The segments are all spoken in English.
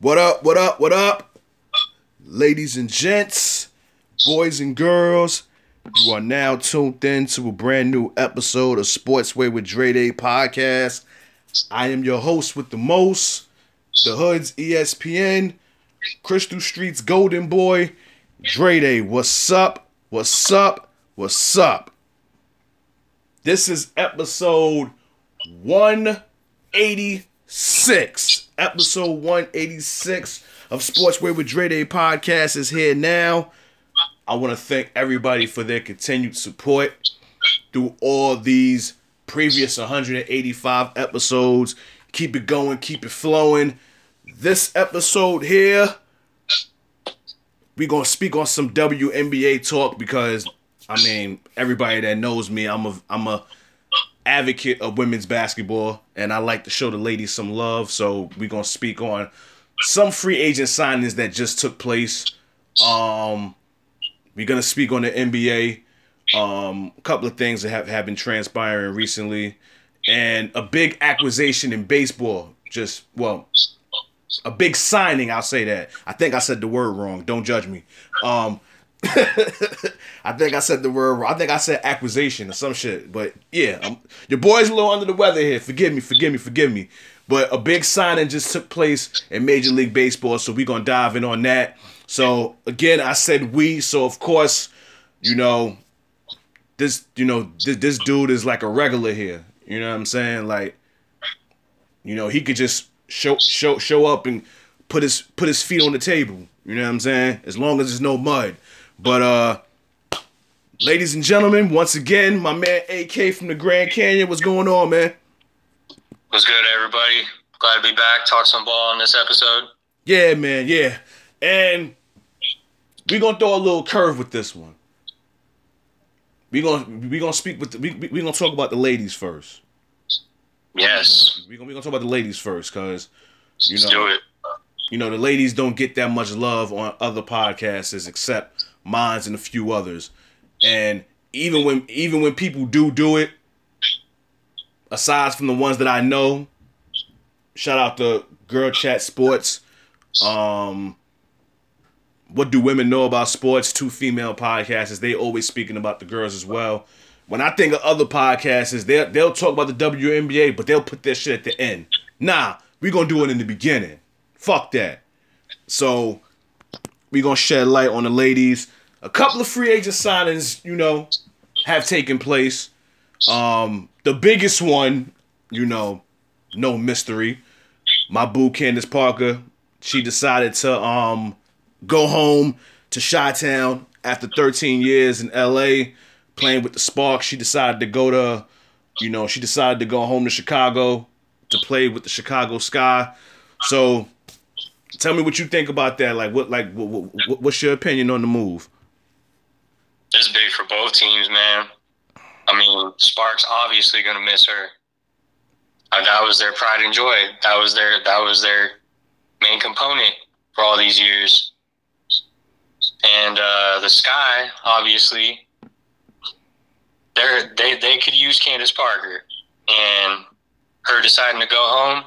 What up, what up, what up? Ladies and gents, boys and girls, you are now tuned in to a brand new episode of Sportsway with Dre Day podcast. I am your host with the most, the Hood's ESPN, Crystal Street's Golden Boy, Dre Day. What's up? What's up? What's up? This is episode 186. Episode 186 of Sportsway with Dre Day podcast is here now. I want to thank everybody for their continued support through all these previous 185 episodes. Keep it going, keep it flowing. This episode here, we're going to speak on some WNBA talk because I mean, everybody that knows me, I'm a I'm a advocate of women's basketball and I like to show the ladies some love. So we're gonna speak on some free agent signings that just took place. Um we're gonna speak on the NBA. Um a couple of things that have, have been transpiring recently. And a big acquisition in baseball. Just well a big signing, I'll say that. I think I said the word wrong. Don't judge me. Um I think I said the word. I think I said acquisition or some shit. But yeah, I'm, your boy's a little under the weather here. Forgive me, forgive me, forgive me. But a big signing just took place in Major League Baseball, so we're gonna dive in on that. So again, I said we. So of course, you know, this you know this, this dude is like a regular here. You know what I'm saying? Like, you know, he could just show show show up and put his put his feet on the table. You know what I'm saying? As long as there's no mud. But uh ladies and gentlemen, once again, my man AK from the Grand Canyon. What's going on, man? What's good, everybody? Glad to be back. Talk some ball on this episode. Yeah, man, yeah. And we're gonna throw a little curve with this one. We're gonna we gonna speak with the, we we gonna talk about the ladies first. Yes. We're gonna, we gonna talk about the ladies first, cause you Let's know you know the ladies don't get that much love on other podcasts except mine's and a few others. And even when even when people do do it aside from the ones that i know shout out to girl chat sports. Um what do women know about sports? Two female podcasts they always speaking about the girls as well. When i think of other podcasts they'll, they'll talk about the WNBA, but they'll put their shit at the end. Nah we gonna do it in the beginning. Fuck that. So we gonna shed light on the ladies. A couple of free agent signings, you know, have taken place. Um, the biggest one, you know, no mystery. My boo Candace Parker, she decided to um go home to Chi-Town after 13 years in LA playing with the Sparks. She decided to go to, you know, she decided to go home to Chicago to play with the Chicago Sky. So Tell me what you think about that. Like, what, like, what, what, what's your opinion on the move? It's big for both teams, man. I mean, Sparks obviously gonna miss her. Uh, that was their pride and joy. That was their that was their main component for all these years. And uh, the Sky, obviously, they they they could use Candace Parker, and her deciding to go home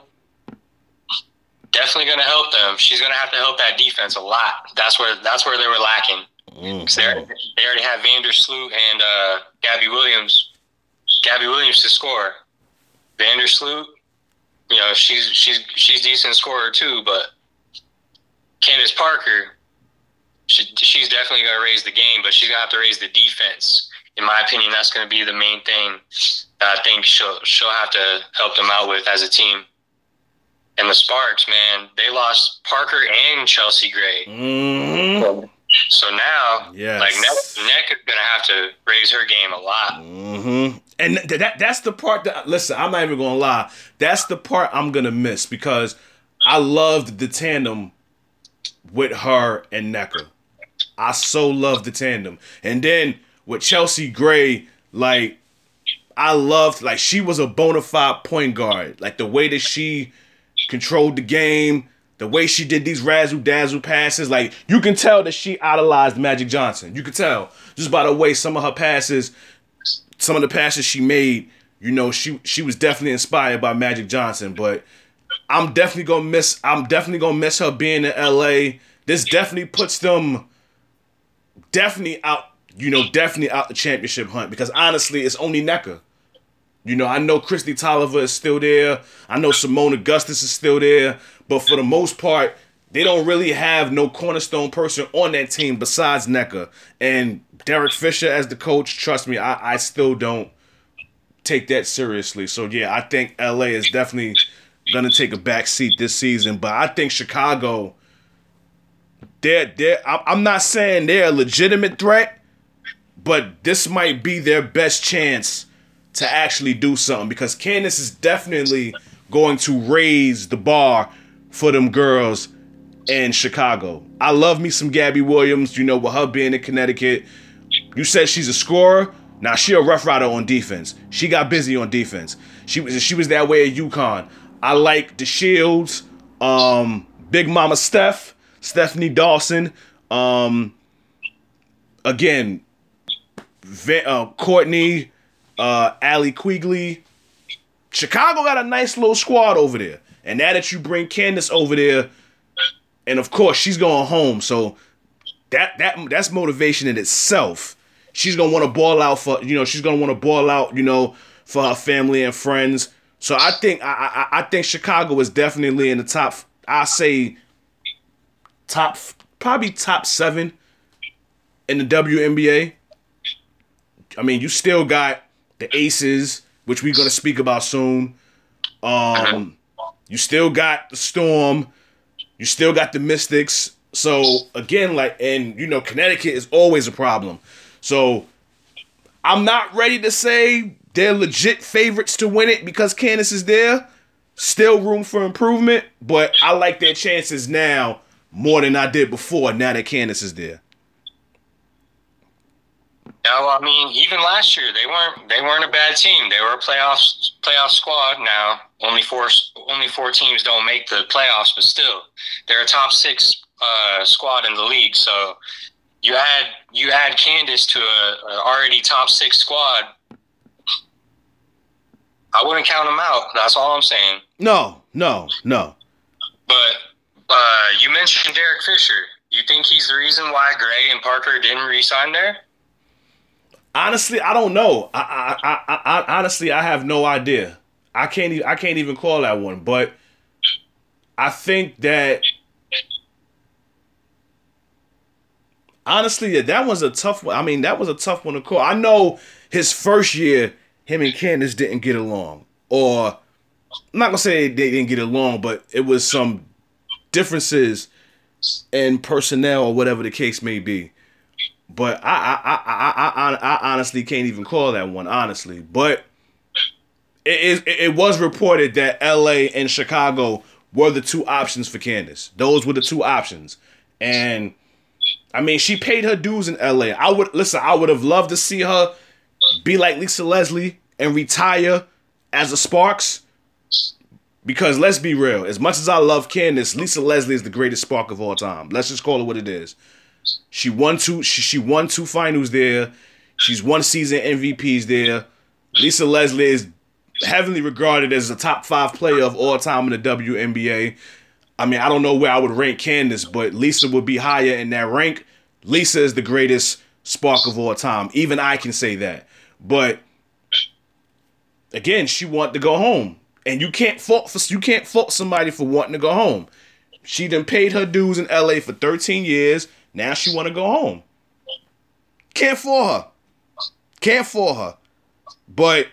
definitely going to help them. She's going to have to help that defense a lot. That's where that's where they were lacking. Mm-hmm. They, they already have Vandersloot and uh, Gabby Williams. Gabby Williams to score. Vandersloot, you know, she's she's she's decent scorer too, but Candace Parker, she, she's definitely going to raise the game, but she's going to have to raise the defense. In my opinion, that's going to be the main thing that I think she'll she'll have to help them out with as a team and the Sparks, man, they lost Parker and Chelsea Gray. Mm-hmm. So now, yes. like Neck, Neck is gonna have to raise her game a lot. Mm-hmm. And th- that that's the part that listen, I'm not even gonna lie. That's the part I'm gonna miss because I loved the tandem with her and Nneka. I so loved the tandem. And then with Chelsea Gray, like I loved like she was a bona fide point guard. Like the way that she controlled the game, the way she did these razzle dazzle passes, like you can tell that she idolized Magic Johnson. You can tell just by the way some of her passes, some of the passes she made. You know, she she was definitely inspired by Magic Johnson. But I'm definitely gonna miss. I'm definitely gonna miss her being in LA. This definitely puts them definitely out. You know, definitely out the championship hunt because honestly, it's only Nneka. You know, I know Kristi Toliver is still there. I know Seimone Augustus is still there. But for the most part, they don't really have no cornerstone person on that team besides Nneka. And Derek Fisher as the coach, trust me, I, I still don't take that seriously. So yeah, I think LA is definitely gonna take a back seat this season. But I think Chicago, they're they're I'm not saying they're a legitimate threat, but this might be their best chance to actually do something because Candace is definitely going to raise the bar for them girls in Chicago. I love me some Gabby Williams, you know, with her being in Connecticut. You said she's a scorer. Now she a rough rider on defense. She got busy on defense. She was she was that way at UConn. I like DeShields, um, Big Mama Steph, Stefanie Dolson, um, again, uh, Courtney, uh, Allie Quigley. Chicago got a nice little squad over there. And now that you bring Candace over there, and of course she's going home, so that that that's motivation in itself. She's gonna want to ball out for you know she's gonna want to ball out you know for her family and friends. So I think I, I I think Chicago is definitely in the top. I say top probably top seven in the WNBA. I mean, you still got the Aces, which we're gonna speak about soon. Um, you still got the Storm. You still got the Mystics. So again, like, and you know, Connecticut is always a problem. So I'm not ready to say they're legit favorites to win it because Candace is there. Still room for improvement, but I like their chances now more than I did before. Now that Candace is there. Well, I mean, even last year they weren't they weren't a bad team. They were a playoff playoff squad. Now only four only four teams don't make the playoffs, but still they're a top six uh, squad in the league. So you add you add Candace to a, a already top six squad. I wouldn't count them out. That's all I'm saying. No, no, no. But uh, you mentioned Derek Fisher. You think he's the reason why Gray and Parker didn't resign there? Honestly, I don't know. I, I, I, I, honestly, I have no idea. I can't, even, I can't even call that one. But I think that honestly, that was a tough one. I mean, that was a tough one to call. I know his first year, him and Candace didn't get along, or I'm not gonna say they didn't get along, but it was some differences in personnel or whatever the case may be. But I I, I, I, I, honestly can't even call that one, honestly. But it, it, it was reported that LA and Chicago were the two options for Candace. Those were the two options. And I mean, she paid her dues in LA. I would listen, I would have loved to see her be like Lisa Leslie and retire as a Sparks. Because let's be real, as much as I love Candace, Lisa Leslie is the greatest Spark of all time. Let's just call it what it is. She won two. She, she won two finals there. She's one season MVPs there. Lisa Leslie is heavily regarded as a top five player of all time in the WNBA. I mean, I don't know where I would rank Candace, but Lisa would be higher in that rank. Lisa is the greatest spark of all time. Even I can say that. But again, she wanted to go home, and you can't fault for you can't fault somebody for wanting to go home. She then paid her dues in LA for 13 years. Now she want to go home. Can't for her. Can't for her. But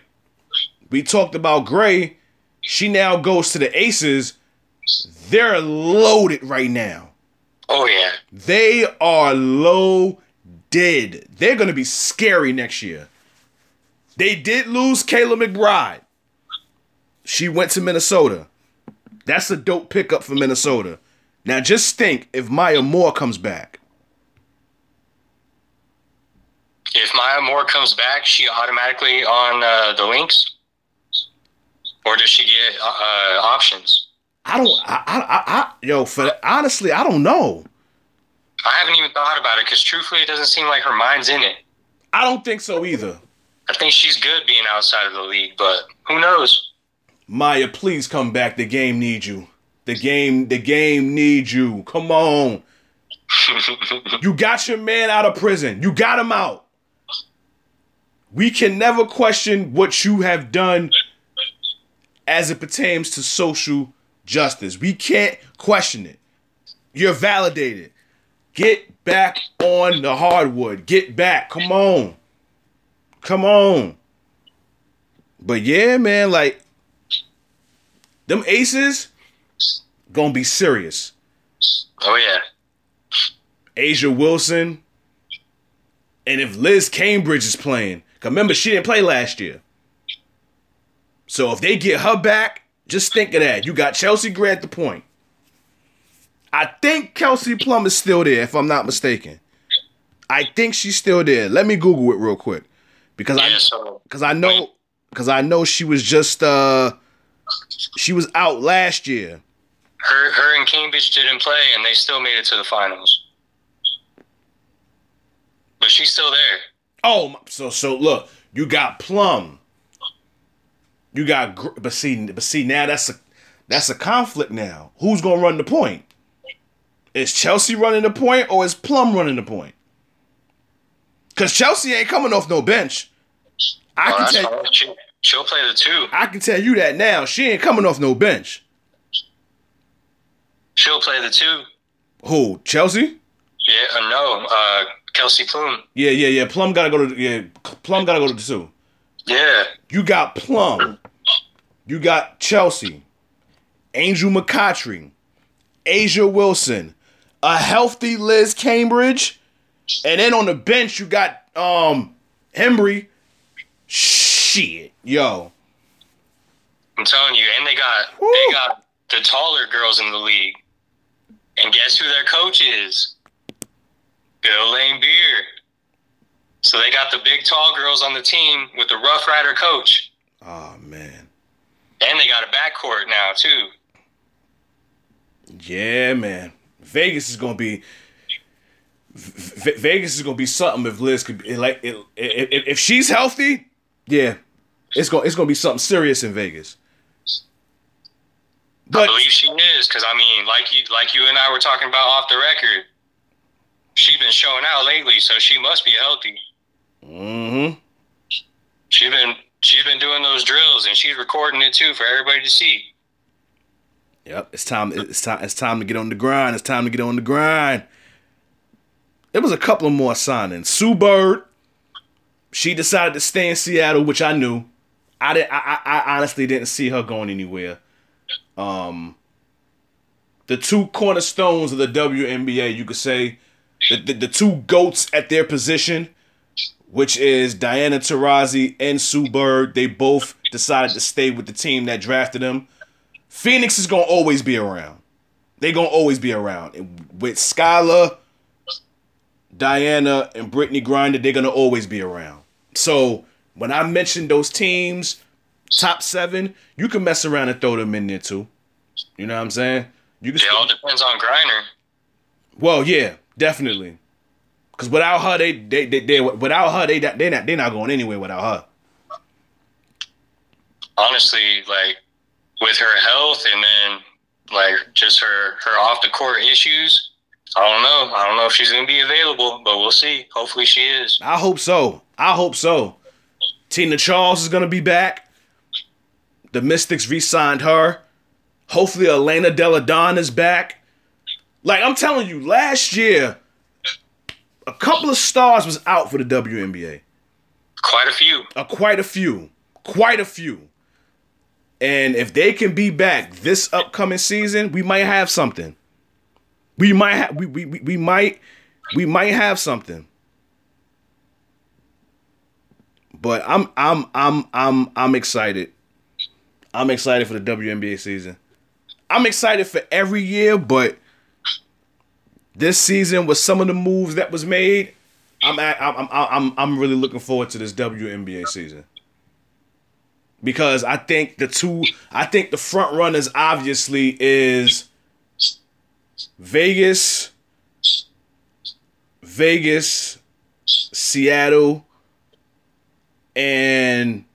we talked about Gray. She now goes to the Aces. They're loaded right now. Oh yeah. They are loaded. They're gonna be scary next year. They did lose Kayla McBride. She went to Minnesota. That's a dope pickup for Minnesota. Now just think if Maya Moore comes back. If Maya Moore comes back, she automatically on uh, the Lynx, or does she get uh, options? I don't. I, I, I, yo, for honestly, I don't know. I haven't even thought about it because truthfully, it doesn't seem like her mind's in it. I don't think so either. I think she's good being outside of the league, but who knows? Maya, please come back. The game needs you. The game, the game needs you. Come on. you got your man out of prison. You got him out. We can never question what you have done as it pertains to social justice. We can't question it. You're validated. Get back on the hardwood. Get back. Come on. Come on. But yeah, man, like them aces gonna be serious. Oh yeah. A'ja Wilson. And if Liz Cambage is playing, cause remember she didn't play last year. So if they get her back, just think of that. You got Chelsea Gray at the point. I think Kelsey Plum is still there, if I'm not mistaken. I think she's still there. Let me Google it real quick. Because I because I know because I know she was just uh she was out last year. her her and Cambage didn't play and they still made it to the finals. But she's still there. Oh, my- so so look, you got Plum. You got but see but see now that's a that's a conflict now. Who's gonna run the point? Is Chelsea running the point or is Plum running the point? Cause Chelsea ain't coming off no bench. I Oh, can tell. She, she'll play the two. I can tell you that now. She ain't coming off no bench. She'll play the two. Who? Chelsea? Yeah, uh, no, uh, Kelsey Plum. Yeah, yeah, yeah. Plum gotta go to yeah. Plum gotta go to the two. Yeah, You got Plum. You got Chelsea. Angel McCoughtry. A'ja Wilson. A healthy Liz Cambage. And then on the bench you got um Hamby. Shit. Yo. I'm telling you, and they got Woo. they got the taller girls in the league. And guess who their coach is? Bill Laimbeer. So they got the big tall girls on the team with the Rough Rider coach. Oh man. And they got a backcourt now too. Yeah, man. Vegas is gonna be V- Vegas is gonna be something if Liz could be like it, if, if she's healthy, yeah, it's gonna it's gonna be something serious in Vegas. I believe she is, because I mean, like you like you and I were talking about off the record, she's been showing out lately, so she must be healthy. hmm She's been she's been doing those drills and she's recording it too for everybody to see. Yep, it's time. It's time. It's time to get on the grind. It's time to get on the grind. There was a couple of more signings. Sue Bird, she decided to stay in Seattle, which I knew. I did. I, I, I honestly didn't see her going anywhere. Um, the two cornerstones of the WNBA, you could say, the, the, the two goats at their position, which is Diana Taurasi and Sue Bird. They both decided to stay with the team that drafted them. Phoenix is gonna always be around. They gonna always be around. And with Skylar, Diana, and Brittney Griner, they're gonna always be around. So when I mentioned those teams, top seven, you can mess around and throw them in there too. You know what I'm saying? You can. It all depends on Griner. Well, yeah, definitely. Cause without her, they they they, they without her, they they not they not going anywhere without her. Honestly, like with her health and then like just her her off the court issues, I don't know. I don't know if she's gonna be available, but we'll see. Hopefully she is. I hope so. I hope so. Tina Charles is gonna be back. The Mystics re-signed her. Hopefully Elena Delle Donne is back. Like I'm telling you, last year, a couple of stars was out for the WNBA. Quite a few. Uh, quite a few. Quite a few. And if they can be back this upcoming season, we might have something. We might have we, we, we, we might we might have something. But I'm I'm I'm I'm I'm excited. I'm excited for the WNBA season. I'm excited for every year, but this season with some of the moves that was made, I'm at, I'm I'm I'm really looking forward to this WNBA season. Because I think the two I think the front runners obviously is Vegas Vegas Seattle and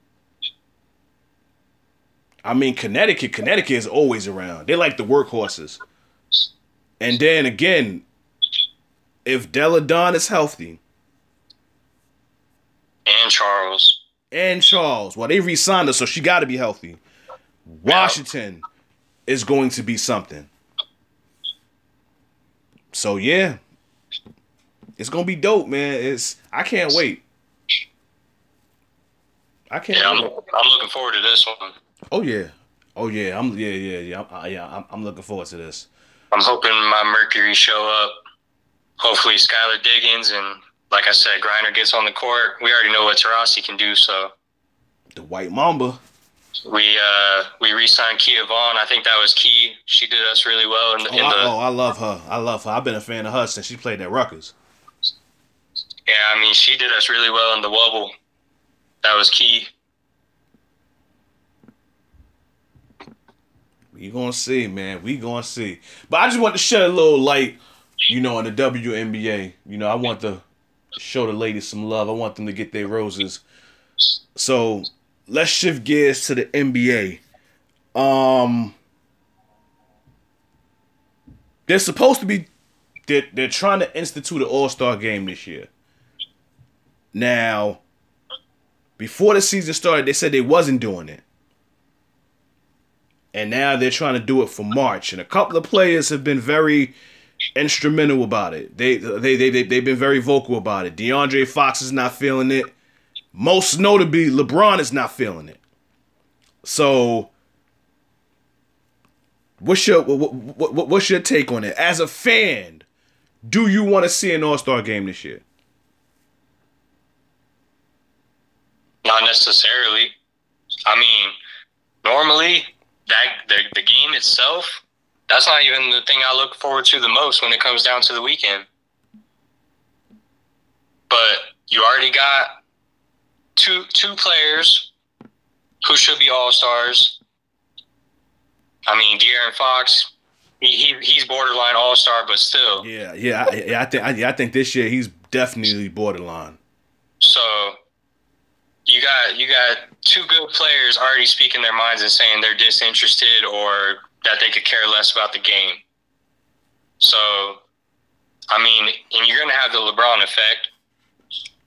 I mean, Connecticut, Connecticut is always around. They like the workhorses. And then again, if Delle Donne is healthy, and Charles, and Charles, well, they re-signed her, so she got to be healthy. Washington is going to be something. So yeah, it's gonna be dope, man. It's I can't wait. I can't. Yeah, I'm. I'm looking forward to this one. Oh yeah, oh yeah. I'm yeah yeah yeah I'm, yeah. I'm, I'm looking forward to this. I'm hoping my Mercury show up. Hopefully, Skylar Diggins and like I said, Griner gets on the court. We already know what Taurasi can do, so The White Mamba. we uh we re-signed Kia Vaughn. I think that was key. She did us really well in the, Oh in I, the oh, I love her. I love her. I've been a fan of her since she played at Rutgers. yeah. I mean, she did us really well in the wubble. That was key. We gonna see, man. We gonna see. But I just want to shed a little light, you know, on the WNBA. You know, I want to show the ladies some love. I want them to get their roses. So let's shift gears to the NBA. Um, they're supposed to be. They're, they're trying to institute an All Star game this year. Now, before the season started, they said they wasn't doing it and now they're trying to do it for March. And a couple of players have been very instrumental about it. They they they, they they've been very vocal about it. DeAndre Fox is not feeling it. Most notably, LeBron is not feeling it. So, what's your what, what, what's your take on it as a fan? Do you want to see an All Star game this year? Not necessarily. I mean, normally that the, the game itself, that's not even the thing I look forward to the most when it comes down to the weekend. But you already got two two players who should be all stars. I mean, De'Aaron Fox, he, he he's borderline all star, but still. Yeah, yeah, I, yeah. I think I, yeah, I think this year he's definitely borderline. So you got you got two good players already speaking their minds and saying they're disinterested or that they could care less about the game. So, I mean, and you're gonna have the LeBron effect.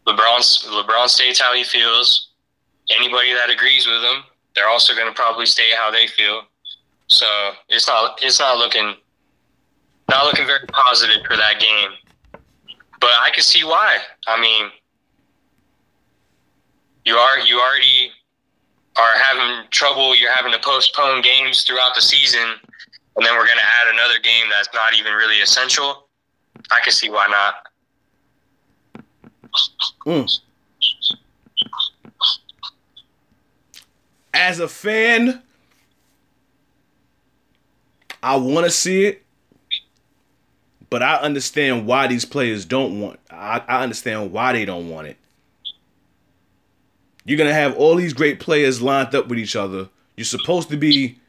LeBron LeBron states how he feels. Anybody that agrees with him, they're also gonna probably state how they feel. So it's not it's not looking not looking very positive for that game. But I can see why. I mean, you are you already are having trouble. You're having to postpone games throughout the season, and then we're going to add another game that's not even really essential. I can see why not. Mm. As a fan, I want to see it, but I understand why these players don't want. I, I understand why they don't want it. You're gonna have all these great players lined up with each other. You're supposed to be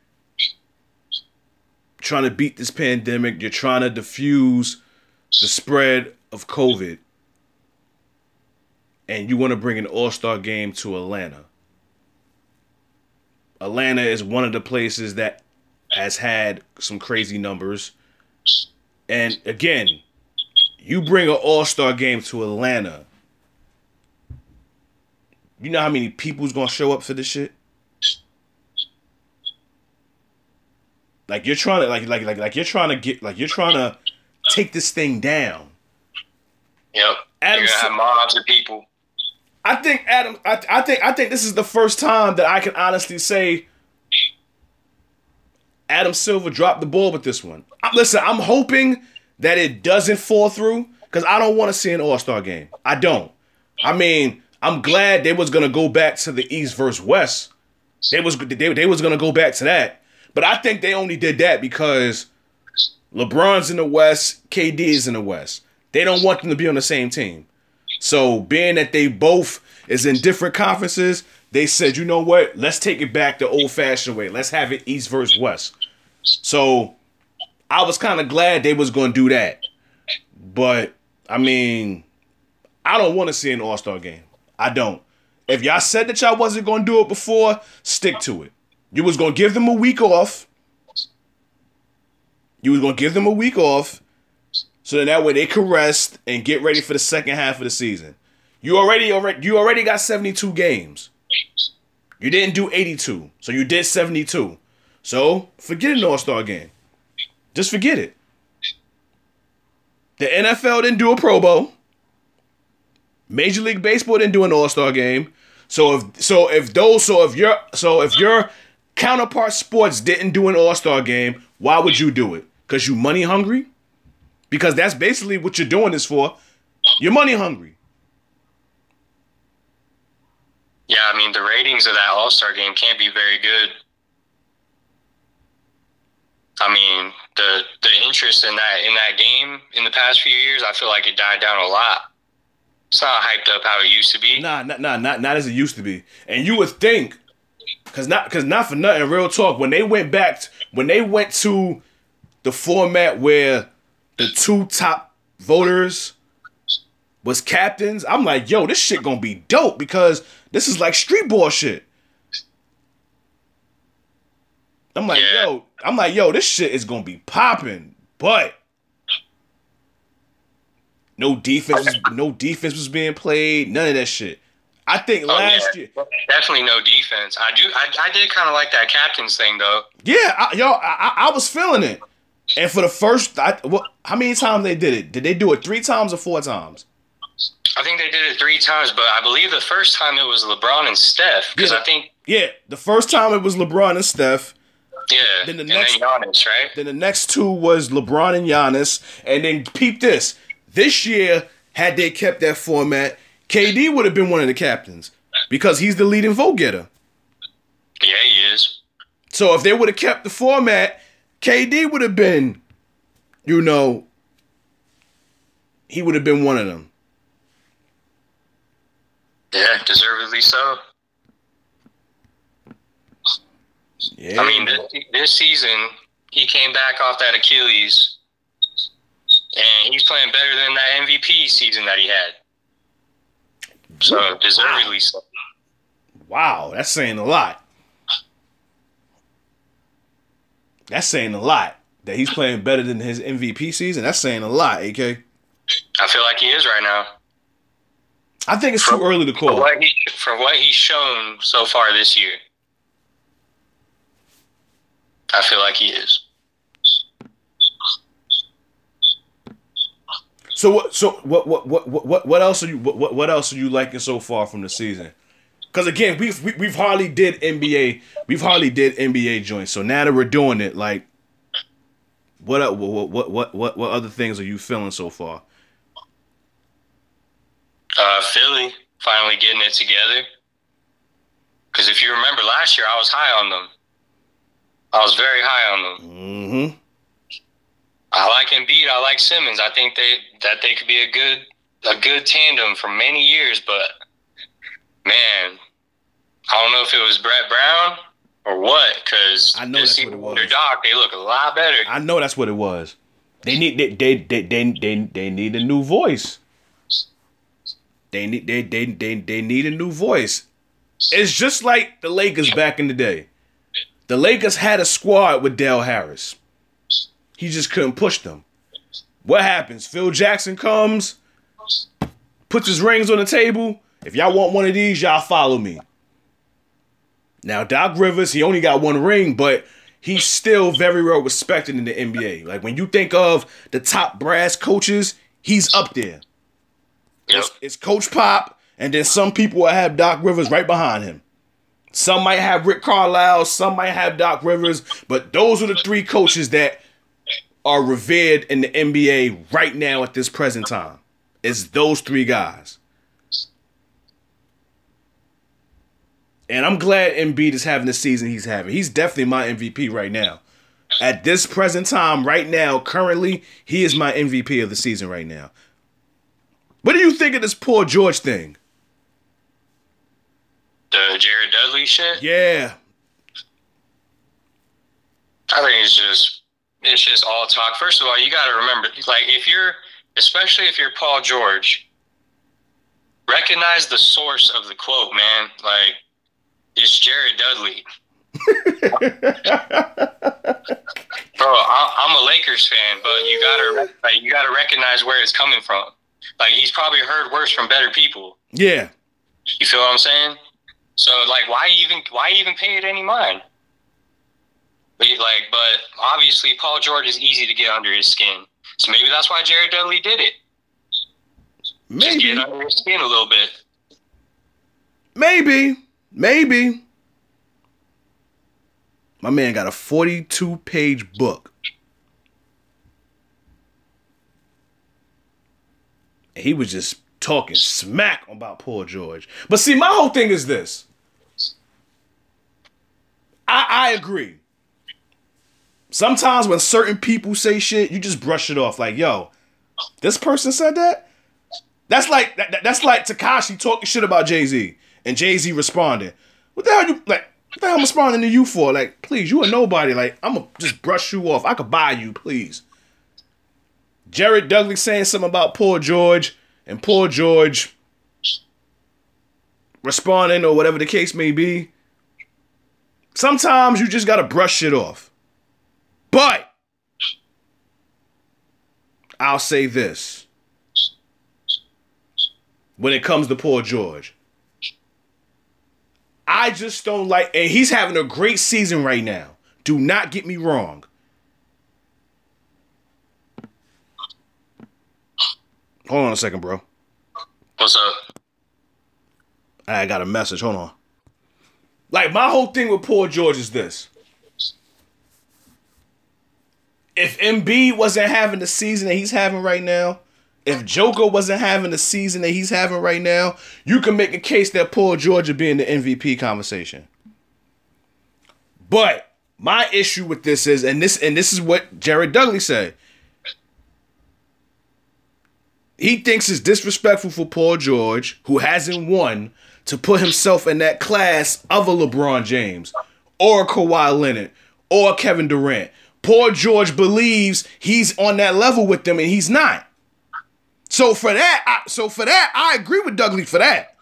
trying to beat this pandemic. You're trying to diffuse the spread of COVID. And you want to bring an all star game to Atlanta. Atlanta is one of the places that has had some crazy numbers. And again, you bring an all star game to Atlanta you know how many people's gonna show up for this shit? Like you're trying to like like like like you're trying to get like you're trying to take this thing down. Yep. Adam You're gonna have mobs of people. I think Adam I, I think I think this is the first time that I can honestly say Adam Silver dropped the ball with this one. I, listen, I'm hoping that it doesn't fall through because I don't want to see an All Star game. I don't. I mean, I'm glad they was gonna go back to the East versus West. They was they, they was gonna go back to that, but I think they only did that because LeBron's in the West, KD is in the West. They don't want them to be on the same team. So being that they both is in different conferences, they said, you know what? Let's take it back the old fashioned way. Let's have it East versus West. So I was kind of glad they was gonna do that, but I mean, I don't want to see an All Star game. I don't. If y'all said that y'all wasn't gonna do it before, stick to it. You was gonna give them a week off. You was gonna give them a week off, so that, that way they could rest and get ready for the second half of the season. You already already you already got seventy two games. You didn't do eighty two, so you did seventy two. So forget an All Star game. Just forget it. The NFL didn't do a Pro Bowl. Major League Baseball didn't do an All Star game. So if so if those so if your so if your counterpart sports didn't do an All Star game, why would you do it? Because you money hungry? Because that's basically what you're doing this for. You're money hungry. Yeah, I mean the ratings of that All Star game can't be very good. I mean the the interest in that in that game in the past few years, I feel like it died down a lot. It's not hyped up how it used to be. Nah, nah, nah, not not as it used to be. And you would think, cause not cause not for nothing. Real talk. When they went back, t- when they went to the format where the two top voters was captains, I'm like, yo, this shit gonna be dope because this is like street ball shit. I'm like, Yeah. yo, I'm like, yo, this shit is gonna be popping, but no defense, was, no defense was being played, none of that shit. I think Oh, last yeah. year, Definitely no defense. I do. I, I did kind of like that captain's thing though. yeah, I, yo, I, I- I was feeling it. And for the first, I, what, how many times they did it? Did they do it three times or four times? I think they did it three times, but I believe the first time it was LeBron and Steph because Yeah. I think Yeah, the first time it was LeBron and Steph. yeah. Then the next- then Giannis, right? Then the next two was LeBron and Giannis. And then peep this. This year, had they kept that format, KD would have been one of the captains because he's the leading vote getter. Yeah, he is. So if they would have kept the format, KD would have been, you know, he would have been one of them. Yeah, deservedly so. Yeah. I mean, this, this season he came back off that Achilles, and he's playing better than that MVP season that he had. So deservedly so. wow, that's saying a lot. That's saying a lot. That he's playing better than his MVP season. That's saying a lot, AK. I feel like he is right now. I think it's too early to call. what, he, for what he's shown so far this year, I feel like he is. So what? So what? What? What? What? What else are you? What? What, else are you liking so far from the season? Because again, we've we, we've hardly did NBA. We've hardly did NBA joints. So now that we're doing it, like, what? What? What? What? What? What other things are you feeling so far? Uh, Philly finally getting it together. Because if you remember last year, I was high on them. I was very high on them. Mm-hmm. I like Embiid. I like Simmons. I think they that they could be a good a good tandem for many years. But man, I don't know if it was Brett Brown or what. Because I know that's what it was. Under Doc, they look a lot better. I know that's what it was. They need they they they they they, they need a new voice. They need they, they they they need a new voice. It's just like the Lakers back in the day. The Lakers had a squad with Del Harris. He just couldn't push them. What happens? Phil Jackson comes, puts his rings on the table. If y'all want one of these, y'all follow me. Now Doc Rivers, he only got one ring, but he's still very well respected in the NBA. Like when you think of the top brass coaches, he's up there. Yep. It's, it's Coach Pop, and then some people will have Doc Rivers right behind him. Some might have Rick Carlisle, some might have Doc Rivers, but those are the three coaches that are revered in the NBA right now at this present time. It's those three guys. And I'm glad Embiid is having the season he's having. He's definitely my MVP right now. At this present time, right now, currently, he is my MVP of the season right now. What do you think of this Paul George thing? The Jared Dudley shit. Yeah. I think it's just it's just all talk. First of all, you got to remember, like if you're, especially if you're Paul George, recognize the source of the quote, man. Like it's Jared Dudley. Bro, I, am a Lakers fan, but you gotta like, you gotta recognize where it's coming from. Like he's probably heard worse from better people. Yeah. You feel what I'm saying? So like, why even why even pay it any mind? Like, but obviously Paul George is easy to get under his skin. So maybe that's why Jared Dudley did it. Maybe Just get under his skin a little bit. Maybe, maybe. My man got a 42 page book. And he was just talking smack about Paul George. But see, my whole thing is this. I, I agree. Sometimes when certain people say shit, you just brush it off. Like, yo, this person said that? That's like that, that's like Tekashi talking shit about Jay Z and Jay Z responding. What the hell you like? What the hell I'm responding to you for? Like, please, you a nobody. Like, I'm gonna just brush you off. I could buy you, please. Jared Dudley saying something about Paul George and Paul George responding or whatever the case may be. Sometimes you just gotta brush shit off. But I'll say this. When it comes to Paul George, I just don't like, and he's having a great season right now. Do not get me wrong. Hold on a second, bro. What's up? I got a message. Hold on. Like my whole thing with Paul George is this. If Embiid wasn't having the season that he's having right now, if Joker wasn't having the season that he's having right now, you can make a case that Paul George would be in the MVP conversation. But my issue with this is, and this and this is what Jared Dudley said. He thinks it's disrespectful for Paul George, who hasn't won, to put himself in that class of a LeBron James or a Kawhi Leonard or Kevin Durant. Paul George believes he's on that level with them and he's not. So for that, I, so for that, I agree with Dudley for that.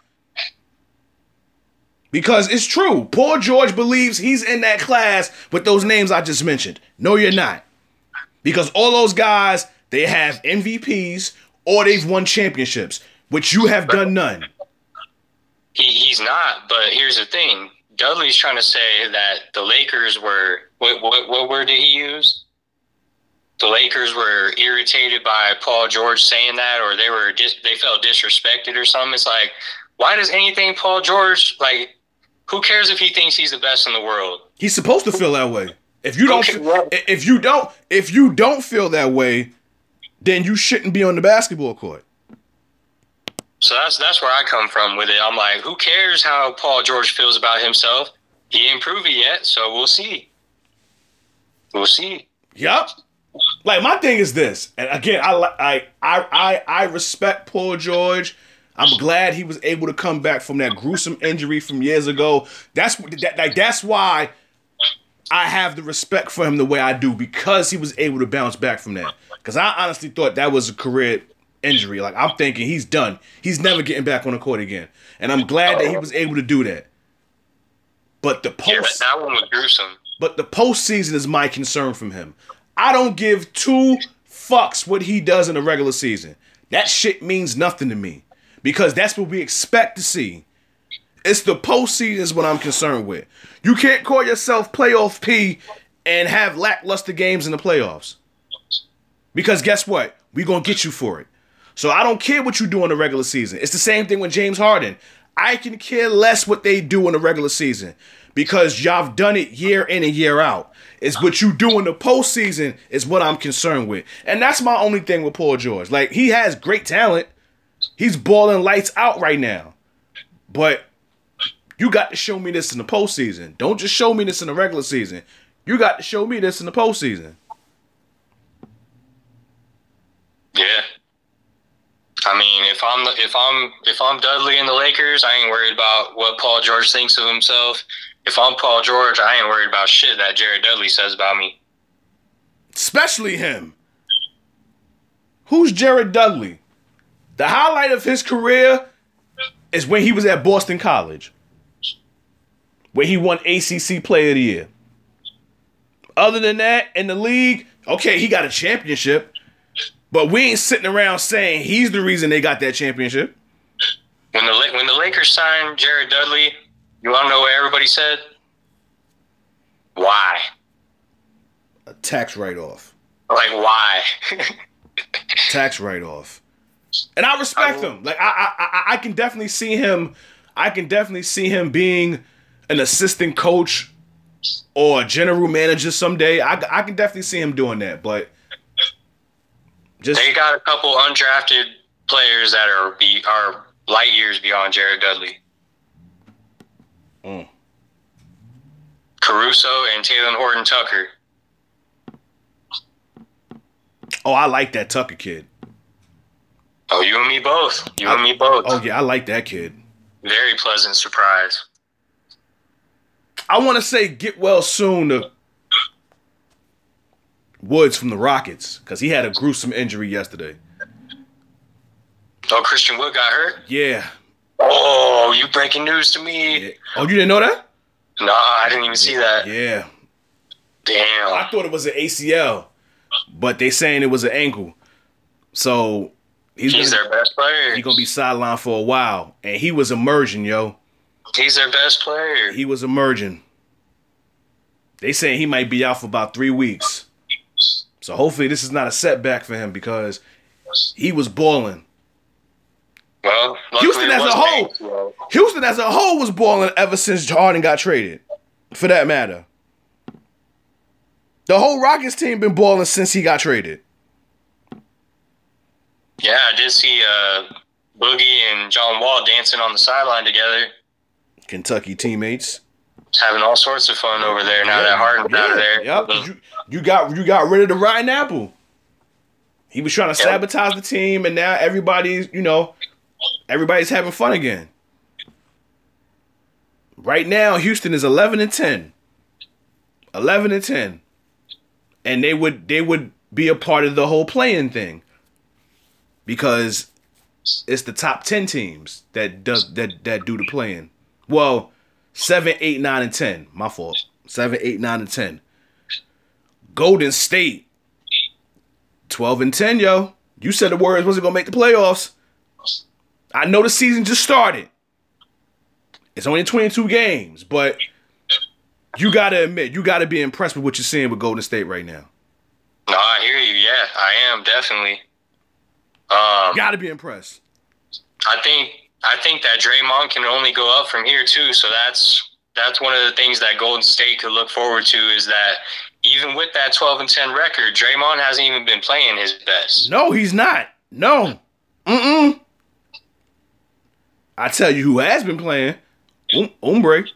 Because it's true. Paul George believes he's in that class with those names I just mentioned. No, you're not. Because all those guys, they have MVPs or they've won championships, which you have done none. He, he's not, but here's the thing. Dudley's trying to say that the Lakers were what, what, what word did he use? the Lakers were irritated by Paul George saying that, or they were dis- they felt disrespected or something. It's like, why does anything Paul George like? Who cares if he thinks he's the best in the world? He's supposed to feel that way. If you don't, if you don't, if you don't feel that way, then you shouldn't be on the basketball court. So that's that's where I come from with it. I'm like, who cares how Paul George feels about himself? He didn't prove it yet, so we'll see. We'll see. Yep. Like my thing is this, and again, I I I I, I respect Paul George. I'm glad he was able to come back from that gruesome injury from years ago. That's that, like that's why I have the respect for him the way I do because he was able to bounce back from that. Because I honestly thought that was a career injury. Like I'm thinking he's done. He's never getting back on the court again. And I'm glad that he oh. was able to do that. But the post yeah, that one was gruesome. But the postseason is my concern from him. I don't give two fucks what he does in the regular season. That shit means nothing to me because that's what we expect to see. It's the postseason is what I'm concerned with. You can't call yourself playoff P and have lackluster games in the playoffs. Because guess what? We're going to get you for it. So I don't care what you do in the regular season. It's the same thing with James Harden. I can care less what they do in the regular season because y'all have done it year in and year out. It's what you do in the postseason is what I'm concerned with. And that's my only thing with Paul George. Like, he has great talent. He's balling lights out right now. But you got to show me this in the postseason. Don't just show me this in the regular season. You got to show me this in the postseason. Yeah. I mean, if I'm if I'm if I'm Dudley in the Lakers, I ain't worried about what Paul George thinks of himself if I'm Paul George, I ain't worried about shit that Jared Dudley says about me. Especially him. Who's Jared Dudley? The highlight of his career is when he was at Boston College. where he won ACC Player of the Year. Other than that, in the league, okay, he got a championship, but we ain't sitting around saying he's the reason they got that championship. When the when the Lakers signed Jared Dudley, you want to know what everybody said? Why? A tax write off. Like why? tax write off. And I respect oh. him. Like I, I, I can definitely see him. I can definitely see him being an assistant coach or a general manager someday. I, I can definitely see him doing that. But just they got a couple undrafted players that are be are light years beyond Jared Dudley. Mm. Caruso and Talen Horton Tucker. Oh, I like that Tucker kid. Oh, you and me both. You I, and me both. Oh yeah, I like that kid. Very pleasant surprise. I want to say get well soon to Woods from the Rockets because he had a gruesome injury yesterday. Oh, Christian Wood got hurt. Yeah. Oh, you breaking news to me. Yeah. Oh, you didn't know that? Nah, I didn't even see that. Yeah. Damn. I thought it was an ACL, but they saying it was an ankle. So he's, he's gonna, their best player. He's gonna be sidelined for a while, and he was emerging, yo. He's their best player. He was emerging. They saying he might be out for about three weeks. So hopefully this is not a setback for him because he was balling. Well, Houston as a whole, Houston as a whole was balling ever since Harden got traded. For that matter, the whole Rockets team been balling since he got traded. Yeah, I did see uh, Boogie and John Wall dancing on the sideline together. Kentucky teammates having all sorts of fun over there now yeah, that Harden's yeah, out of there. Yep. You, you got you got rid of the rotten apple. He was trying to yep. sabotage the team, and now everybody's you know everybody's having fun again. Right now, Houston is eleven and ten. Eleven and ten, and they would they would be a part of the whole playing thing because it's the top ten teams that does that that do the playing. Well, seven, eight, nine, and ten. My fault. Seven, eight, nine, and ten. Golden State. Twelve and ten, yo. You said the Warriors wasn't gonna make the playoffs. I know the season just started. It's only 22 games, but you gotta admit, you gotta be impressed with what you're seeing with Golden State right now. No, I hear you. Yeah, I am definitely. Um, gotta be impressed. I think I think that Draymond can only go up from here too. So that's that's one of the things that Golden State could look forward to is that even with that 12 and 10 record, Draymond hasn't even been playing his best. No, he's not. No. Mm-mm. I tell you who has been playing. Um, Oubre.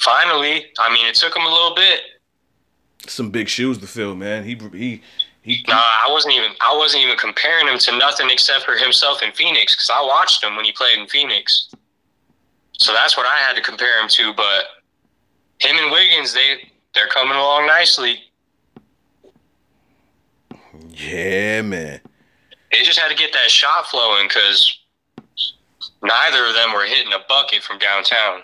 Finally. I mean, it took him a little bit. Some big shoes to fill, man. He he he, nah, I wasn't even I wasn't even comparing him to nothing except for himself in Phoenix because I watched him when he played in Phoenix. So that's what I had to compare him to. But him and Wiggins, they they're coming along nicely. Yeah, man. They just had to get that shot flowing because neither of them were hitting a bucket from downtown.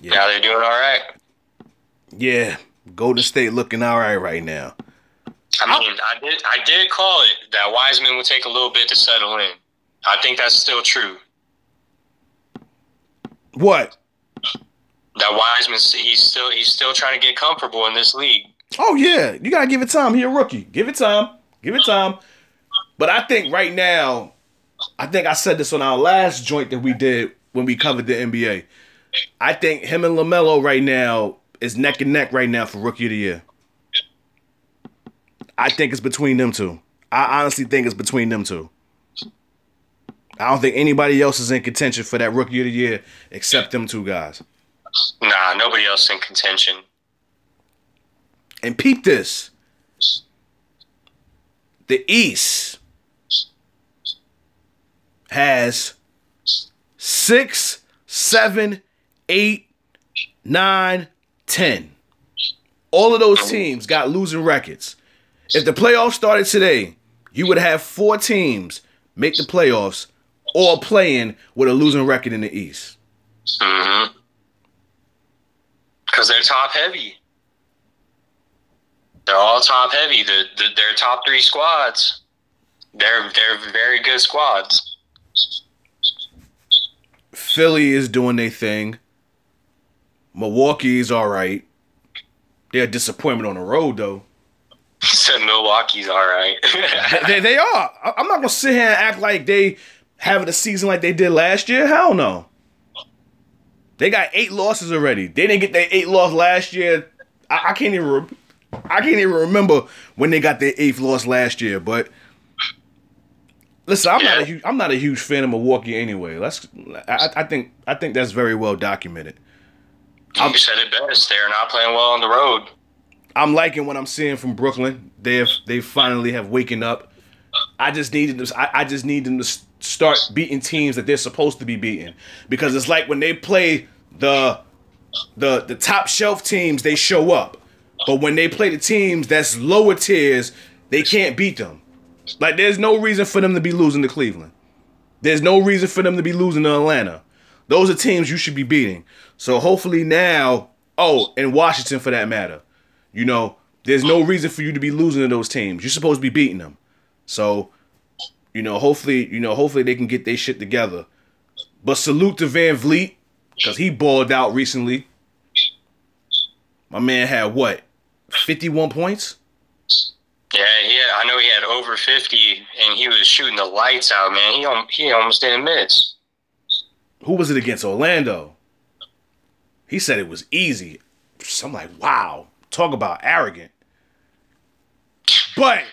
Yeah. Now they're doing all right. Yeah, Golden State looking all right right now. I mean, I did I did call it that Wiseman would take a little bit to settle in. I think that's still true. What? That Wiseman he's still he's still trying to get comfortable in this league. Oh yeah, you gotta give it time. He a rookie. Give it time. Give it time. But I think right now, I think I said this on our last joint that we did when we covered the NBA. I think him and Lamelo right now is neck and neck right now for rookie of the year. I think it's between them two. I honestly think it's between them two. I don't think anybody else is in contention for that rookie of the year except them two guys. Nah, nobody else in contention. And peep this. The East has six, seven, eight, nine, ten. All of those teams got losing records. If the playoffs started today, you would have four teams make the playoffs all playing with a losing record in the East. Mm-hmm. Because they're top heavy. They're all top heavy. The, the their top three squads. They're they're very good squads. Philly is doing their thing. Milwaukee's all right. They're a disappointment on the road though. said Milwaukee's all right. they, they are. I'm not gonna sit here and act like they having a season like they did last year. Hell no. They got eight losses already. They didn't get their eight loss last year. I, I can't even. Re- I can't even remember when they got their eighth loss last year. But listen, I'm yeah. not a huge. I'm not a huge fan of Milwaukee anyway. Let's. I, I think. I think that's very well documented. You I'm, said it best. They're not playing well on the road. I'm liking what I'm seeing from Brooklyn. They've they finally have waken up. I just needed. I, I just need them to start beating teams that they're supposed to be beating because it's like when they play the the the top shelf teams, they show up, but when they play the teams that's lower tiers, they can't beat them. Like there's no reason for them to be losing to Cleveland. There's no reason for them to be losing to Atlanta. Those are teams you should be beating. So hopefully now, oh, and Washington for that matter. You know, there's no reason for you to be losing to those teams. You're supposed to be beating them. So, you know, hopefully, you know, hopefully they can get their shit together. But salute to VanVleet because he balled out recently. My man had what, 51 points? Yeah, yeah. I know he had over 50, and he was shooting the lights out, man. He he almost didn't miss. Who was it against? Orlando. He said it was easy. So I'm like, wow. Talk about arrogant. But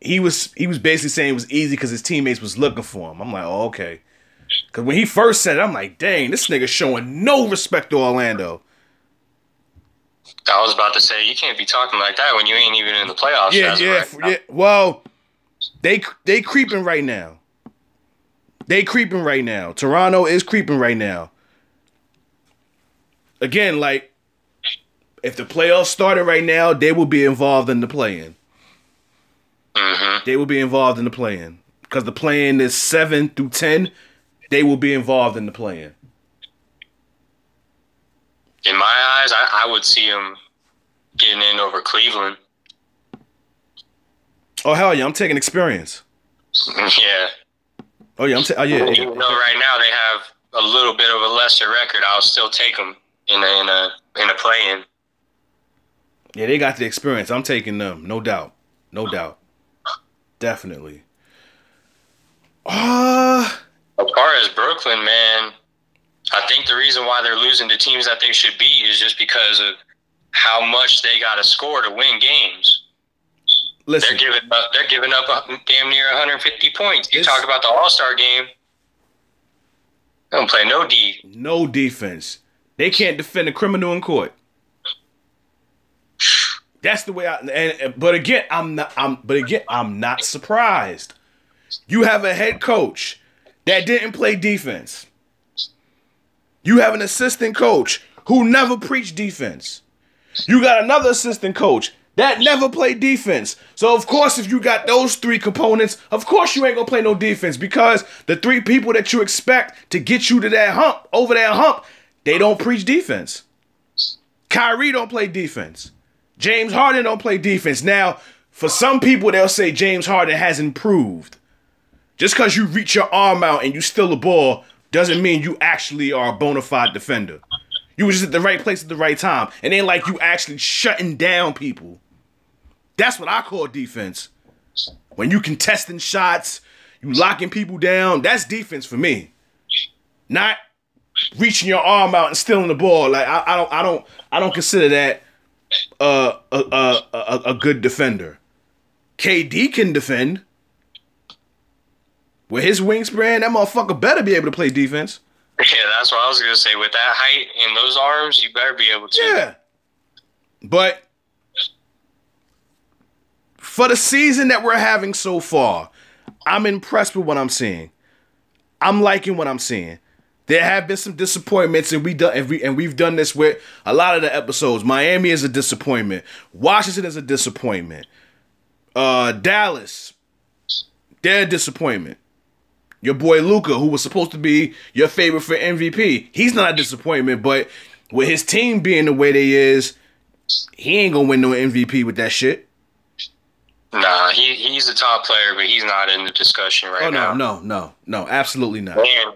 he was he was basically saying it was easy because his teammates was looking for him. I'm like, oh, okay. Because when he first said it, I'm like, dang, this nigga showing no respect to Orlando. I was about to say you can't be talking like that when you ain't even in the playoffs. Yeah, yeah, right yeah. Well, they they creeping right now. They creeping right now. Toronto is creeping right now. Again, like if the playoffs started right now, they will be involved in the play-in. Mm-hmm. They will be involved in the play-in because the play-in is seven through ten. They will be involved in the play-in. In my eyes, I, I would see them getting in over Cleveland. Oh hell yeah! I'm taking experience. yeah. Oh yeah, I'm. Ta- oh yeah. Even though right now they have a little bit of a lesser record, I'll still take them in a in a in a play-in. Yeah, they got the experience. I'm taking them, no doubt, no doubt, definitely. Uh as far as Brooklyn, man, I think the reason why they're losing to teams that they should beat is just because of how much they got to score to win games. Listen, they're giving up. They're giving up damn near 150 points. You talk about the All Star game. They don't play no D. No defense. They can't defend a criminal in court. That's the way I and but again, I'm not I'm but again, I'm not surprised. You have a head coach that didn't play defense. You have an assistant coach who never preached defense. You got another assistant coach that never played defense. So of course, if you got those three components, of course you ain't gonna play no defense because the three people that you expect to get you to that hump, over that hump, they don't preach defense. Kyrie don't play defense. James Harden don't play defense. Now, for some people, they'll say James Harden has improved. Just because you reach your arm out and you steal the ball doesn't mean you actually are a bona fide defender. You were just at the right place at the right time. And then like you actually shutting down people. That's what I call defense. When you contesting shots, you locking people down, that's defense for me. Not reaching your arm out and stealing the ball. Like I, I don't I don't I don't consider that uh, a, a, a, a good defender. KD can defend. With his wingspan, that motherfucker better be able to play defense. Yeah, that's what I was gonna say. With that height and those arms, you better be able to. Yeah. But for the season that we're having so far, I'm impressed with what I'm seeing. I'm liking what I'm seeing. There have been some disappointments, and we done and, we, and we've done this with a lot of the episodes. Miami is a disappointment. Washington is a disappointment. Uh, Dallas, they're a disappointment. Your boy Luka, who was supposed to be your favorite for MVP, he's not a disappointment. But with his team being the way they is, he ain't gonna win no MVP with that shit. Nah, he he's a top player, but he's not in the discussion right oh, no, now. no, no, no, absolutely not. Man,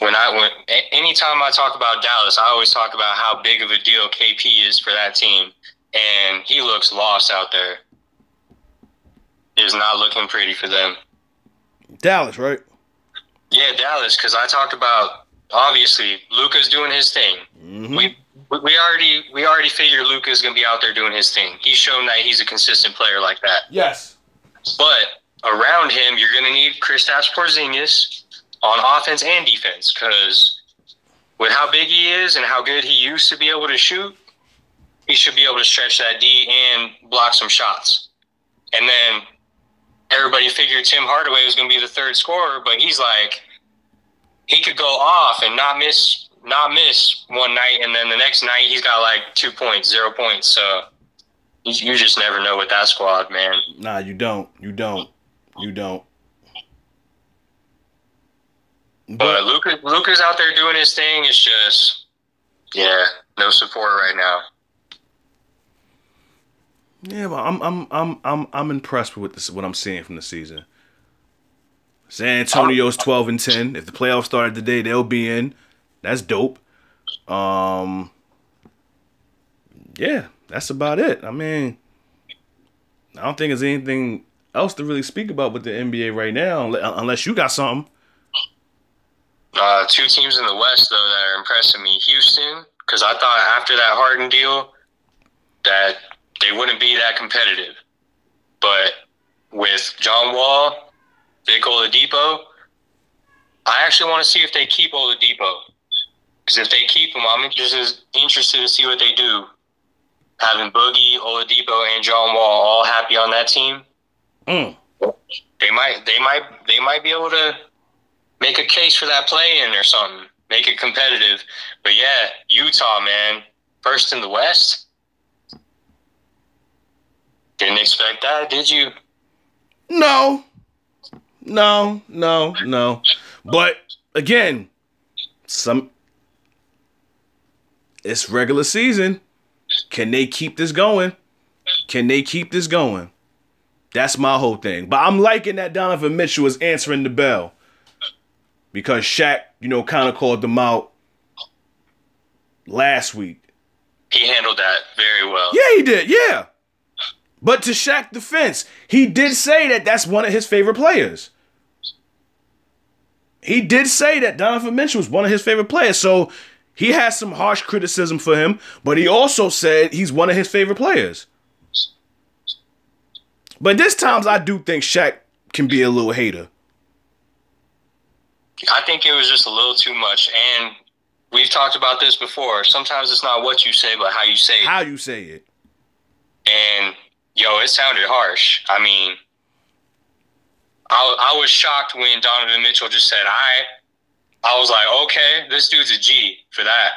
when I when anytime I talk about Dallas, I always talk about how big of a deal KP is for that team, and he looks lost out there. Is not looking pretty for them. Dallas, right? Yeah, Dallas, because I talked about obviously Luka's doing his thing. Mhm. We we already we already figured Luka's gonna be out there doing his thing. He's shown that he's a consistent player like that. Yes. But around him, you're going to need Kristaps Porzingis on offense and defense because with how big he is and how good he used to be able to shoot, he should be able to stretch that D and block some shots. And then everybody figured Tim Hardaway was going to be the third scorer, but he's like, he could go off and not miss, not miss one night, and then the next night he's got like two points, zero points. So you, you just never know with that squad, man. Nah, you don't. You don't. You don't. But Luka, Luka's out there doing his thing. It's just, yeah, no support right now. Yeah, but I'm I'm I'm I'm I'm impressed with this, what I'm seeing from the season. San Antonio's twelve and ten. If the playoffs started today, they'll be in. That's dope. Um, yeah, that's about it. I mean, I don't think there's anything else to really speak about with the NBA right now, unless you got something. Uh, two teams in the West though that are impressing me: Houston, because I thought after that Harden deal that they wouldn't be that competitive, but with John Wall, Vic Oladipo, I actually want to see if they keep Oladipo. Because if they keep him, I'm interested interested to see what they do. Having Boogie, Oladipo, and John Wall all happy on that team, Mm. they might they might they might be able to make a case for that play in or something. Make it competitive. But yeah, Utah, man. First in the West. Didn't expect that, did you? No, no, no, no. But again, some it's regular season. Can they keep this going? Can they keep this going? That's my whole thing. But I'm liking that Donovan Mitchell is answering the bell because Shaq, you know, kind of called them out last week. He handled that very well. Yeah, he did. Yeah. But to Shaq defense, he did say that that's one of his favorite players. He did say that Donovan Mitchell was one of his favorite players. So he has some harsh criticism for him, but he also said he's one of his favorite players. But this times I do think Shaq can be a little hater. I think it was just a little too much. And we've talked about this before. Sometimes it's not what you say, but how you say it. How you say it. And yo, it sounded harsh. I mean, I, I was shocked when Donovan Mitchell just said, "I." I was like, okay, this dude's a G for that.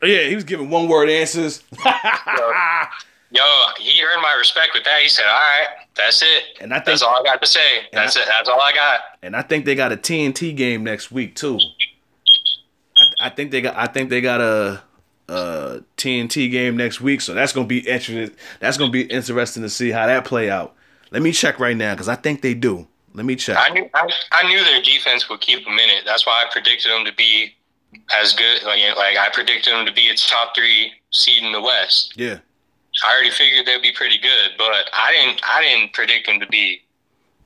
Oh, yeah, he was giving one word answers. Yo, he earned my respect with that. He said, "All right, that's it. And I think- that's all I got to say. That's I- it. That's all I got." and I think they got a TNT game next week too. I, I think they got I think they got a, Uh, a TNT game next week, so that's gonna be interesting. That's gonna be interesting to see how that play out. Let me check right now because I think they do. Let me check. I knew I, I knew their defense would keep them in it. That's why I predicted them to be as good. Like like I predicted them to be a top three seed in the West. Yeah, I already figured they'd be pretty good, but I didn't I didn't predict them to be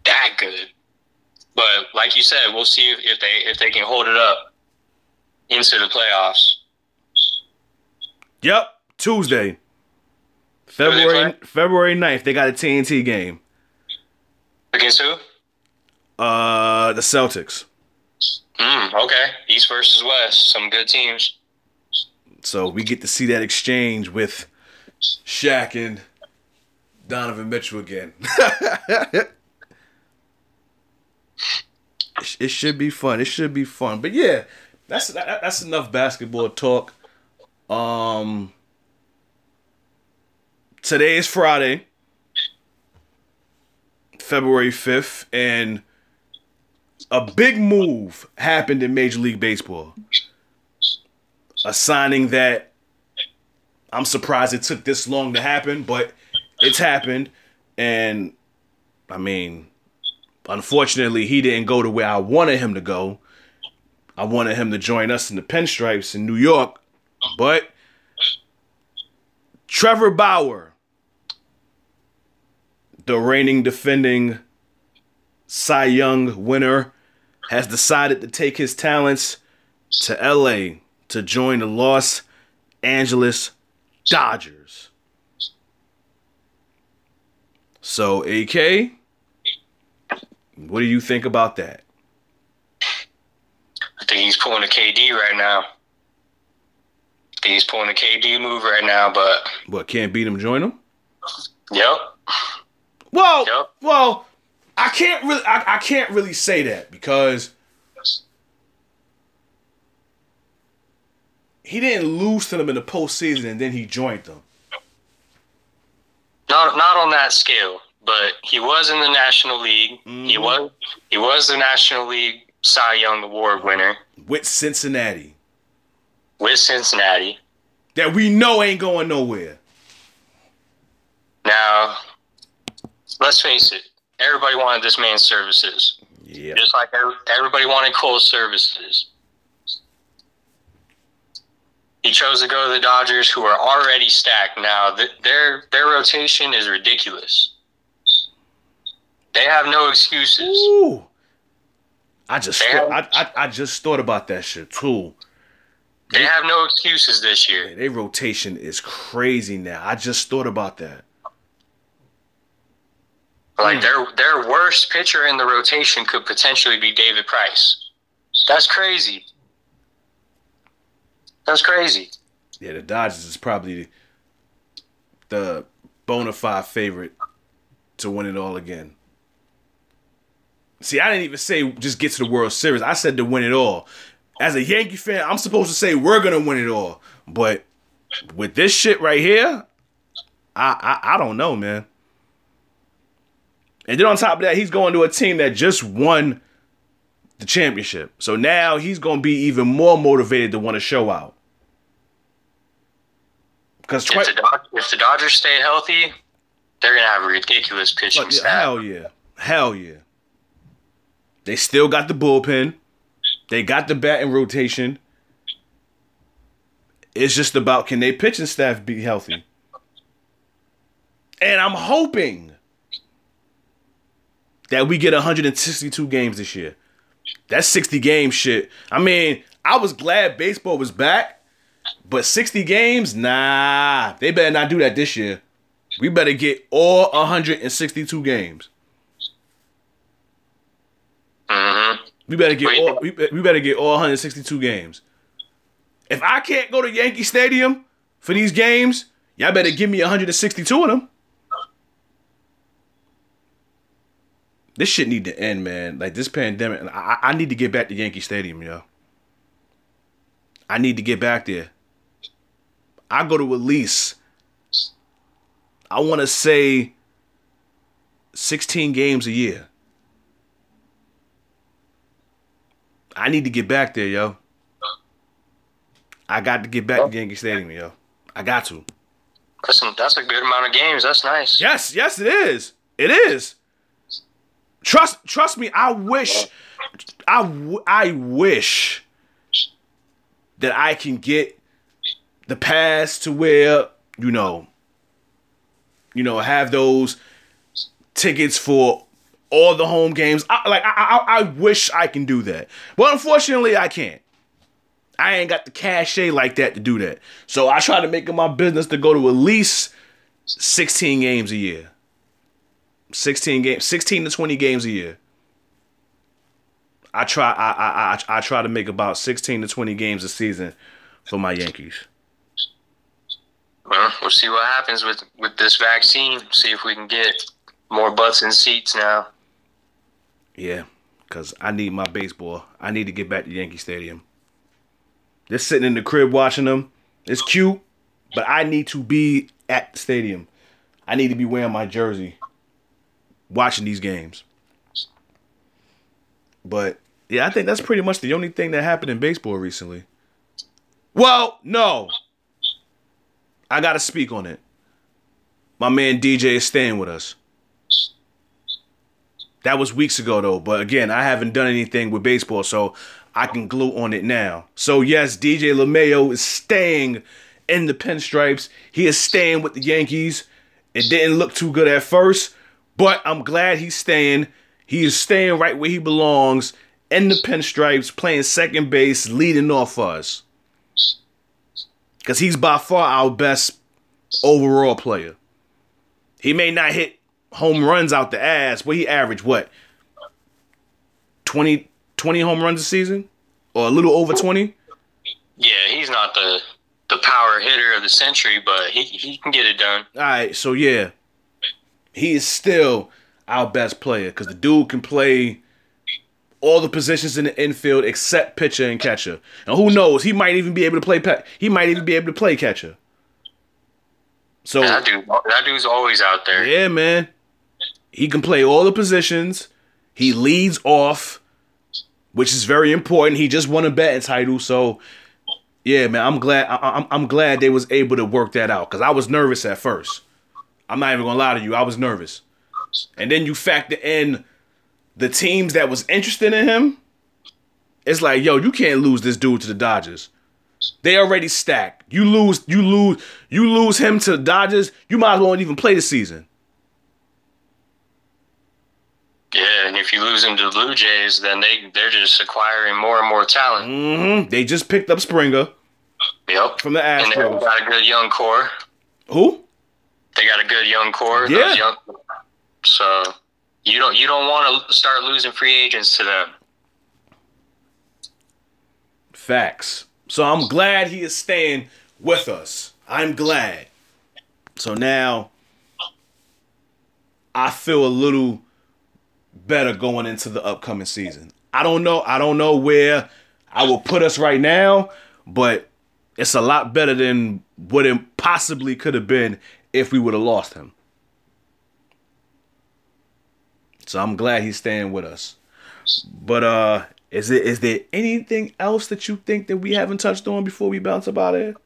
that good. But like you said, we'll see if, if they if they can hold it up into the playoffs. Yep. Tuesday, February February 9th, they got a TNT game. Against who? Uh, the Celtics. Mm, okay. East versus West. Some good teams. So we get to see that exchange with Shaq and Donovan Mitchell again. it, it should be fun. It should be fun. But yeah, that's that's enough basketball talk. Um, today is Friday, February fifth, and a big move happened in Major League Baseball. A signing that I'm surprised it took this long to happen, but it's happened. And I mean, unfortunately, he didn't go to where I wanted him to go. I wanted him to join us in the Pinstripes in New York, but Trevor Bauer, the reigning defending Cy Young winner, has decided to take his talents to LA to join the Los Angeles Dodgers. So, AK, what do you think about that? I think he's pulling a KD right now. He's pulling a KD move right now, but What can't beat him? Join him. yep. Well, Yep. well, I can't really, I, I can't really say that because he didn't lose to them in the postseason and then he joined them. Not not on that scale, but he was in the National League. He Mhm. was he was the National League Cy Young Award winner with Cincinnati with Cincinnati. that we know ain't going nowhere. Now, let's face it, everybody wanted this man's services, Yeah. just like everybody wanted Cole's services. He chose to go to the Dodgers, who are already stacked. Now, th- their their rotation is ridiculous. They have no excuses. Ooh. I just thought, have- I, I I just thought about that shit too. They have no excuses this year. Man, their rotation is crazy now. I just thought about that. Like Hmm. their their worst pitcher in the rotation could potentially be David Price. That's crazy. That's crazy. Yeah, the Dodgers is probably the bona fide favorite to win it all again. See, I didn't even say just get to the World Series. I said to win it all. As a Yankee fan, I'm supposed to say we're gonna win it all. But with this shit right here, I I, I don't know, man. And then on top of that, he's going to a team that just won the championship. So now he's gonna be even more motivated to want to show out. Because If the, Dod- if the Dodgers stay healthy, they're gonna have a ridiculous pitching staff. hell yeah. Hell yeah. They still got the bullpen. They got the bat batting rotation. It's just about can they pitching staff be healthy? And I'm hoping that we get 162 games this year. That's 60 game shit. I mean, I was glad baseball was back, but 60 games, nah. They better not do that this year. We better get all 162 games. hmm We better get all we, we better get all 162 games. If I can't go to Yankee Stadium for these games, y'all better give me 162 of them. This shit need to end, man. Like this pandemic, I, I I need to get back to Yankee Stadium, yo. I need to get back there. I go to at least, I want to say, 16 games a year. I need to get back there, yo. I got to get back to oh. Yankee Stadium, yo. I got to. That's a, that's a good amount of games. That's nice. Yes, yes, it is. It is. Trust, trust me. I wish, I, w- I wish that I can get the pass to where you know, you know, have those tickets for all the home games. I, like, I, I, I wish I can do that, but unfortunately, I can't. I ain't got the cachet like that to do that. So I try to make it my business to go to at least 16 games a year. 16 games, 16 to 20 games a year. I try I, I I I try to make about 16 to 20 games a season for my Yankees. Well, we'll see what happens with with this vaccine. See if we can get more butts in seats now. Yeah, cuz I need my baseball. I need to get back to Yankee Stadium. Just sitting in the crib watching them. It's cute, but I need to be at the stadium. I need to be wearing my jersey watching these games. But yeah, I think that's pretty much the only thing that happened in baseball recently. Well, no. I gotta speak on it. My man DJ is staying with us. That was weeks ago though, but again, I haven't done anything with baseball, so I can glue on it now. So yes, DJ LeMahieu is staying in the pinstripes. He is staying with the Yankees. It didn't look too good at first, but I'm glad he's staying. He is staying right where he belongs in the pinstripes, playing second base, leading off us. Because he's by far our best overall player. He may not hit home runs out the ass, but he averaged what? 20, 20 home runs a season? Or a little over 20? Yeah, he's not the the power hitter of the century, but he, he can get it done. All right, so yeah, he is still our best player because the dude can play all the positions in the infield except pitcher and catcher. And who knows, he might even be able to play. Pe- he might even be able to play catcher. So that dude, that dude's always out there. Yeah, man. He can play all the positions. He leads off, which is very important. He just won a batting title, so yeah, man. I'm glad. I, am I'm glad they was able to work that out because I was nervous at first. I'm not even gonna lie to you. I was nervous, and then you factor in the teams that was interested in him. It's like, yo, you can't lose this dude to the Dodgers. They already stacked. You lose, you lose, you lose him to the Dodgers. You might as well not even play the season. Yeah, and if you lose him to the Blue Jays, then they they're just acquiring more and more talent. Mm-hmm. They just picked up Springer. Yep. From the Astros. And they got a good young core. Who? They got a good young core. Yeah. Young, so you don't you don't want to start losing free agents to them. Facts. So I'm glad he is staying with us. I'm glad. So now I feel a little better going into the upcoming season. I don't know. I don't know where I will put us right now, but it's a lot better than what it possibly could have been if we would have lost him. So I'm glad he's staying with us. But uh is it is there anything else that you think that we haven't touched on before we bounce about it?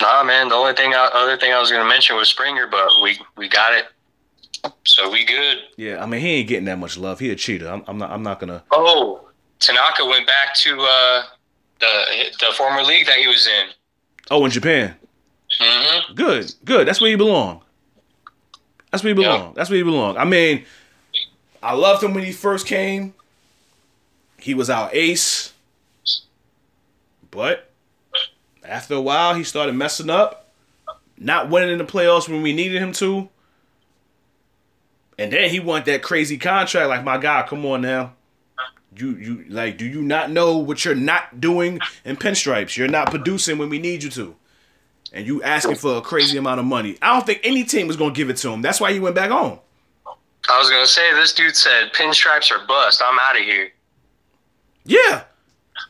Nah, man. The only thing, I, other thing I was gonna mention was Springer, but we we got it, so we good. Yeah, I mean he ain't getting that much love. He a cheater. I'm, I'm not. I'm not gonna. Oh, Tanaka went back to uh, the the former league that he was in. Oh, in Japan. Mm-hmm. Good, good. That's where he belong. That's where he belong. Yep. That's where he belong. I mean, I loved him when he first came. He was our ace. But after a while, he started messing up, not winning in the playoffs when we needed him to. And then he want that crazy contract. Like, my God, come on now. You you like do you not know what you're not doing in pinstripes? You're not producing when we need you to. And you asking for a crazy amount of money. I don't think any team was gonna give it to him. That's why he went back home. I was gonna say this dude said pinstripes are bust. I'm out of here. Yeah.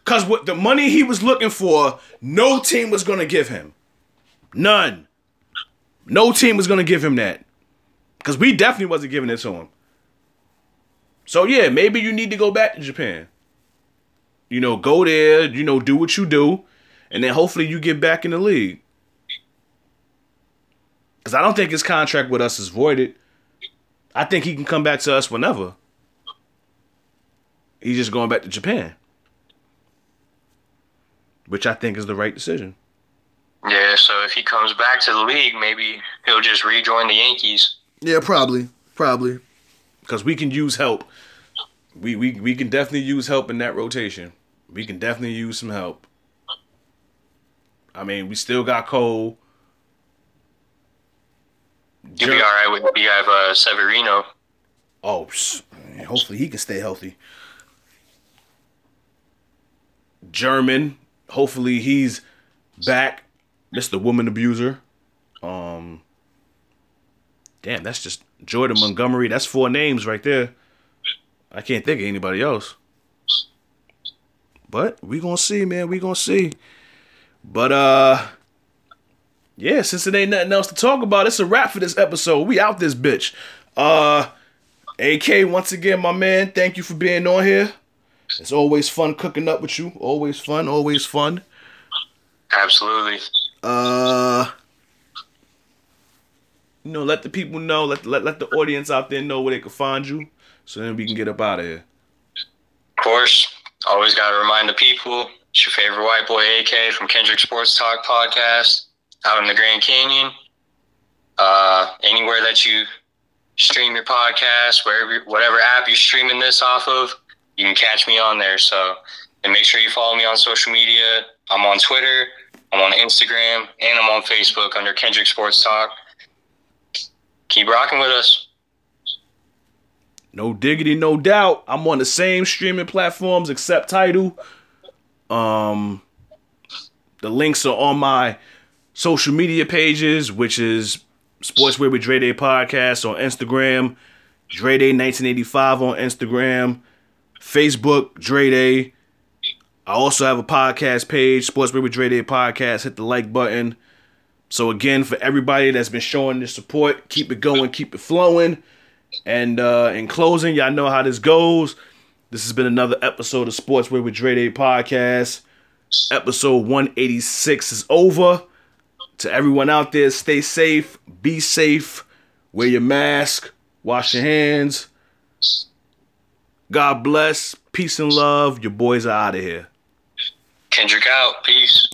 Cause what the money he was looking for, no team was gonna give him. None. No team was gonna give him that. Cause we definitely wasn't giving it to him. So yeah, maybe you need to go back to Japan. You know, go there, you know, do what you do, and then hopefully you get back in the league. Cause I don't think his contract with us is voided. I think he can come back to us whenever. He's just going back to Japan, which I think is the right decision. Yeah, so if he comes back to the league, maybe he'll just rejoin the Yankees. Yeah, probably, probably, because we can use help. We, we we can definitely use help in that rotation. We can definitely use some help. I mean, we still got Cole. You'll be all right with you have uh, Severino. Oh, hopefully he can stay healthy. German. Hopefully he's back. Mr. Woman Abuser. Um Damn, that's just Jordan Montgomery. That's four names right there. I can't think of anybody else. But we gonna see, man. We gonna see. But uh yeah, since it ain't nothing else to talk about, it's a wrap for this episode. We out this bitch. Uh AK, once again, my man, thank you for being on here. It's always fun cooking up with you. Always fun. Always fun. Absolutely. Uh, you know, let the people know. Let let let the audience out there know where they can find you, so then we can get up out of here. Of course, always got to remind the people. It's your favorite white boy, AK from Kendrick Sports Talk podcast, out in the Grand Canyon. Uh, anywhere that you stream your podcast, wherever, whatever app you're streaming this off of, you can catch me on there. So, and make sure you follow me on social media. I'm on Twitter, I'm on Instagram, and I'm on Facebook under Kendrick Sports Talk. Keep rocking with us. No diggity, no doubt. I'm on the same streaming platforms except Tidal. Um, the links are on my social media pages, which is Sportswear with Dre Day podcast on Instagram, Dre Day 1985 on Instagram, Facebook Dre Day. I also have a podcast page, Sportswear with Dre Day podcast. Hit the like button. So again, for everybody that's been showing this support, keep it going, keep it flowing. And uh, in closing, y'all know how this goes. This has been another episode of Sportswear with Dre Day podcast. Episode 186 is over. To everyone out there, stay safe, be safe, wear your mask, wash your hands. God bless, peace and love. Your boys are out of here. Kendrick out. Peace.